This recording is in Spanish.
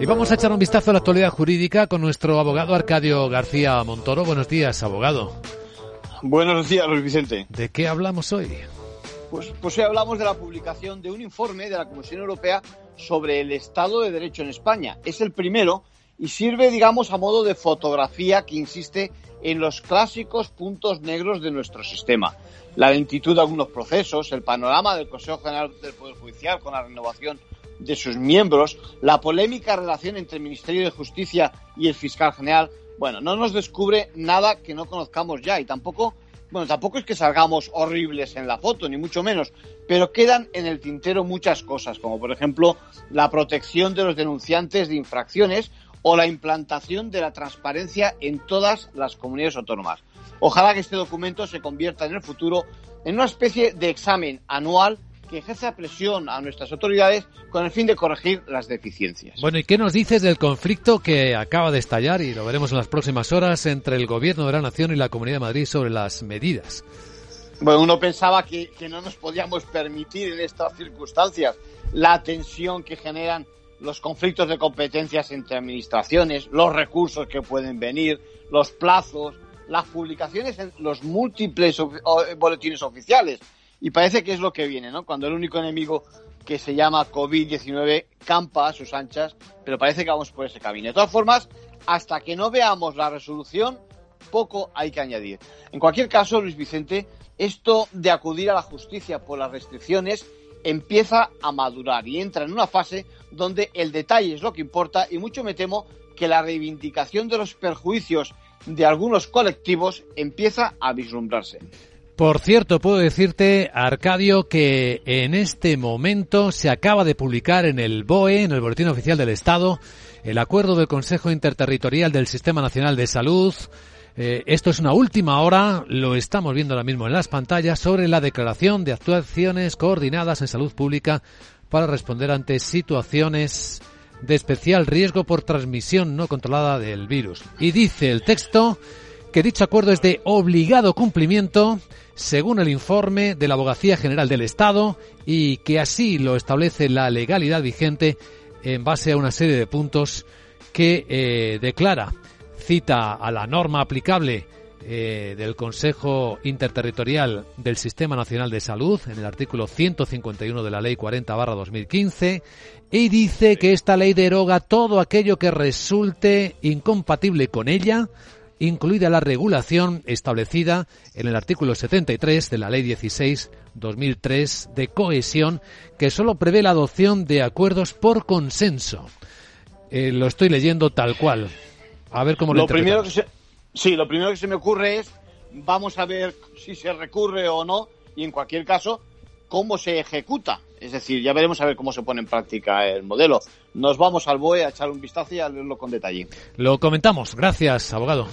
Y vamos a echar un vistazo a la actualidad jurídica con nuestro abogado Arcadio García Montoro. Buenos días, abogado. Buenos días, Luis Vicente. ¿De qué hablamos hoy? Pues, pues hoy hablamos de la publicación de un informe de la Comisión Europea sobre el Estado de Derecho en España. Es el primero y sirve, digamos, a modo de fotografía que insiste en los clásicos puntos negros de nuestro sistema. La lentitud de algunos procesos, el panorama del Consejo General del Poder Judicial con la renovación de sus miembros, la polémica relación entre el Ministerio de Justicia y el Fiscal General, bueno, no nos descubre nada que no conozcamos ya y tampoco, bueno, tampoco es que salgamos horribles en la foto, ni mucho menos, pero quedan en el tintero muchas cosas, como por ejemplo la protección de los denunciantes de infracciones o la implantación de la transparencia en todas las comunidades autónomas. Ojalá que este documento se convierta en el futuro en una especie de examen anual que ejerza presión a nuestras autoridades con el fin de corregir las deficiencias. Bueno, ¿y qué nos dices del conflicto que acaba de estallar, y lo veremos en las próximas horas, entre el Gobierno de la Nación y la Comunidad de Madrid sobre las medidas? Bueno, uno pensaba que, que no nos podíamos permitir en estas circunstancias la tensión que generan los conflictos de competencias entre administraciones, los recursos que pueden venir, los plazos, las publicaciones en los múltiples boletines oficiales. Y parece que es lo que viene, ¿no? Cuando el único enemigo que se llama COVID-19 campa a sus anchas, pero parece que vamos por ese camino. De todas formas, hasta que no veamos la resolución, poco hay que añadir. En cualquier caso, Luis Vicente, esto de acudir a la justicia por las restricciones empieza a madurar y entra en una fase donde el detalle es lo que importa y mucho me temo que la reivindicación de los perjuicios de algunos colectivos empieza a vislumbrarse. Por cierto, puedo decirte, Arcadio, que en este momento se acaba de publicar en el BOE, en el Boletín Oficial del Estado, el acuerdo del Consejo Interterritorial del Sistema Nacional de Salud. Eh, esto es una última hora, lo estamos viendo ahora mismo en las pantallas, sobre la declaración de actuaciones coordinadas en salud pública para responder ante situaciones de especial riesgo por transmisión no controlada del virus. Y dice el texto que dicho acuerdo es de obligado cumplimiento según el informe de la Abogacía General del Estado y que así lo establece la legalidad vigente en base a una serie de puntos que eh, declara, cita a la norma aplicable eh, del Consejo Interterritorial del Sistema Nacional de Salud en el artículo 151 de la Ley 40 2015 y dice que esta ley deroga todo aquello que resulte incompatible con ella incluida la regulación establecida en el artículo 73 de la Ley 16-2003 de cohesión, que solo prevé la adopción de acuerdos por consenso. Eh, lo estoy leyendo tal cual. A ver cómo lo, lo primero que se, Sí, lo primero que se me ocurre es, vamos a ver si se recurre o no, y en cualquier caso, cómo se ejecuta. Es decir, ya veremos a ver cómo se pone en práctica el modelo. Nos vamos al BOE a echar un vistazo y a leerlo con detalle. Lo comentamos. Gracias, abogado.